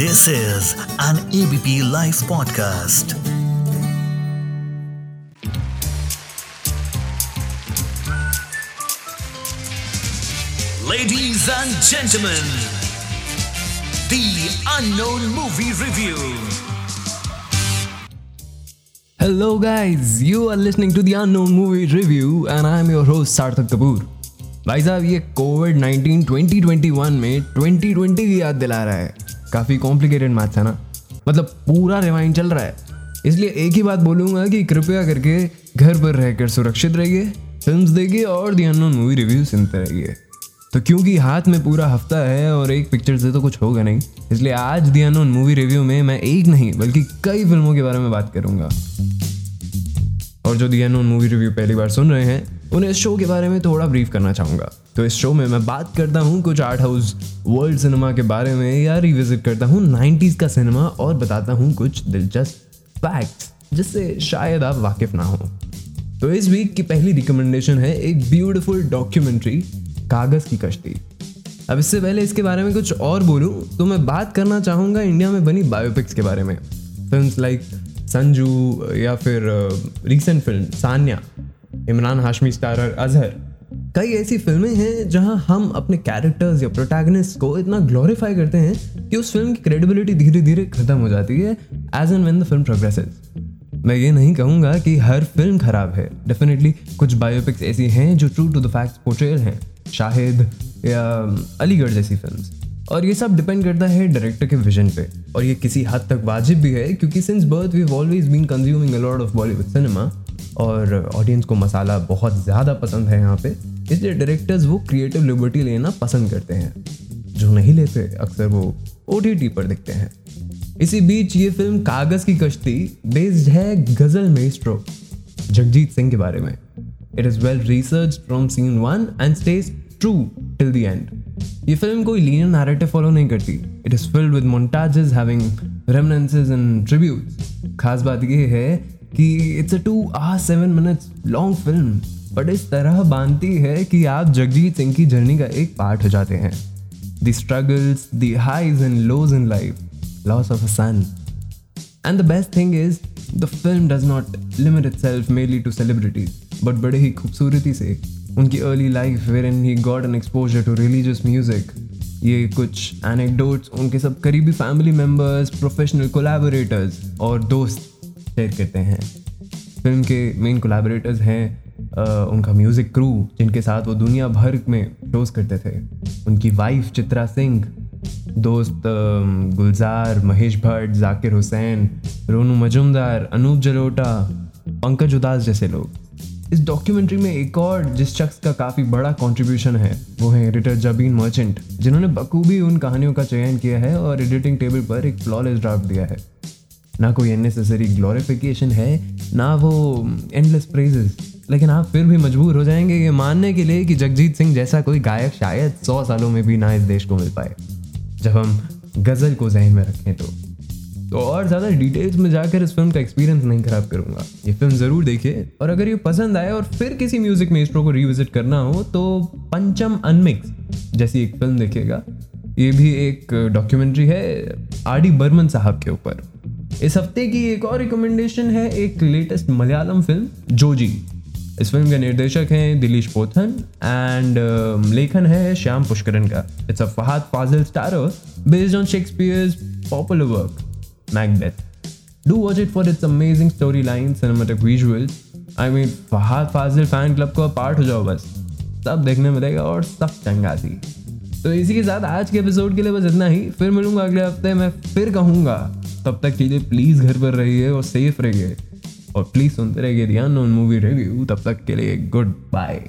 This is an ABP Life podcast. Ladies and gentlemen, the unknown movie review. Hello, guys. You are listening to the Unknown Movie Review, and I am your host Sarthak Kapoor. भाई साहब ये Covid 19 2021 में 2020 की याद दिला रहा है काफ़ी कॉम्प्लिकेटेड मैथ है ना। मतलब पूरा रिवाइंड चल रहा है। इसलिए एक ही बात बोलूँगा कि कृपया करके घर पर रहकर सुरक्षित रहिए फ़िल्म देखिए और दी अनोन मूवी रिव्यू सुनते रहिए। तो क्योंकि हाथ में पूरा हफ़्ता है और एक पिक्चर से तो कुछ होगा नहीं, इसलिए आज दी अनोन मूवी रिव्यू में मैं एक नहीं, बल्कि कई फ़िल्मों के बारे में बात करूँगा। और जो दी अननोन मूवी रिव्यू पहली बार सुन रहे हैं, उन्हें इस शो के बारे में थोड़ा ब्रीफ करना चाहूँगा। तो इस शो में मैं बात करता हूँ कुछ आर्ट हाउस वर्ल्ड सिनेमा के बारे में या रिविजिट करता हूँ नाइन्टीज का सिनेमा और बताता हूँ कुछ दिलचस्प फैक्ट्स जिससे शायद आप वाकिफ ना हो। तो इस वीक की पहली रिकमेंडेशन है एक ब्यूटीफुल डॉक्यूमेंट्री कागज़ की कश्ती। अब इससे पहले इसके बारे में कुछ और बोलूँ तो मैं बात करना चाहूँगा इंडिया में बनी बायोपिक्स के बारे में। फिल्म्स लाइक संजू या फिर recent film Sanya, Emraan Hashmi starrer, Azhar. कई ऐसी फ़िल्में हैं जहाँ हम अपने कैरेक्टर्स या प्रोटैगनिस्ट को इतना ग्लोरीफाई करते हैं कि उस फ़िल्म की क्रेडिबिलिटी धीरे धीरे खत्म हो जाती है as and when the film progresses मैं ये नहीं कहूँगा कि हर फ़िल्म खराब है। डेफिनेटली कुछ बायोपिक्स ऐसी हैं जो true to the facts portrayal हैं। शाहिद या अलीगढ़ जैसी फिल्म्स और ये सब डिपेंड करता है डायरेक्टर के विजन पे। और ये किसी हद तक वाजिब भी है, क्योंकि since birth we always been consuming a lot of Bollywood cinema और ऑडियंस को मसाला बहुत ज़्यादा पसंद है यहाँ पे। इसलिए डायरेक्टर्स वो क्रिएटिव लिबर्टी लेना पसंद करते हैं। जो नहीं लेते, अक्सर वो ओडीटी पर दिखते हैं। इसी बीच ये फ़िल्म कागज़ की कश्ती बेस्ड है गज़ल मेस्ट्रो जगजीत सिंह के बारे में। It is well research from scene one and stays true till the end ये फ़िल्म कोई लीनियर नैरेटिव फॉलो नहीं करती। It is filled with montages having remnants and tributes खास बात ये है कि it's a two or seven minutes long film but इस तरह बांधती है कि आप जगजीत सिंह की जर्नी का एक पार्ट हो जाते हैं। The struggles the highs and lows in life loss of a son and the best thing is the film does not limit itself mainly to celebrities but बड़े ही खूबसूरती से। उनकी early life wherein he got an exposure to religious music ये कुछ anecdotes उनके सब करीबी फैमिली मेंबर्स प्रोफेशनल कोलैबोरेटर्स और दोस्त शेयर करते हैं। फ़िल्म के मेन कोलैबोरेटर्स हैं आ, उनका म्यूज़िक क्रू जिनके साथ वो दुनिया भर में शोज़ करते थे। उनकी वाइफ चित्रा सिंह दोस्त गुलजार महेश भट्ट जाकिर हुसैन रोनू मजुमदार अनूप जलोटा पंकज उदास जैसे लोग। इस डॉक्यूमेंट्री में एक और जिस शख्स का काफ़ी बड़ा कंट्रीब्यूशन है, वो है एडिटर जबीन मर्चेंट जिन्होंने बखूबी उन कहानियों का चयन किया है और एडिटिंग टेबल पर एक फ्लॉलेस ड्राफ्ट दिया है। ना कोई अननेसेसरी ग्लोरिफिकेशन है, ना वो एंडलेस प्रेजेस लेकिन आप फिर भी मजबूर हो जाएँगे ये मानने के लिए कि जगजीत सिंह जैसा कोई गायक शायद सौ सालों में भी ना इस देश को मिल पाए। जब हम गज़ल को जहन में रखें तो। तो और ज़्यादा डिटेल्स में जाकर इस फ़िल्म का एक्सपीरियंस नहीं खराब करूँगा। ये फ़िल्म ज़रूर देखिए। और अगर ये पसंद आए और फिर किसी म्यूज़िक मेस्ट्रो को रिविजिट करना हो तो पंचम अनमिक्स जैसी एक फ़िल्म देखिएगा। ये भी एक डॉक्यूमेंट्री है आर डी बर्मन साहब के ऊपर। इस हफ़्ते की एक और रिकमेंडेशन है एक लेटेस्ट मलयालम फ़िल्म जोजी इस फ़िल्म के निर्देशक हैं दिलीश पोथन एंड uh, लेखन है श्याम पुष्करन का। It's a Fahadh Faasil starrer based on Shakespeare's popular work Macbeth. Do watch it for its amazing storyline, cinematic visuals. I mean, Fahadh Faasil fan club का part हो जाओ बस सब देखने मिलेगा और सब चंगा थी तो इसी के साथ आज के एपिसोड के लिए बस इतना ही फिर मिलूँगा अगले हफ़्ते मैं फिर कहूँगा तब तक के लिए प्लीज़ घर पर रहिए और सेफ़ रहिए और प्लीज़ सुनते रहिए अननोन मूवी रिव्यू तब तक के लिए goodbye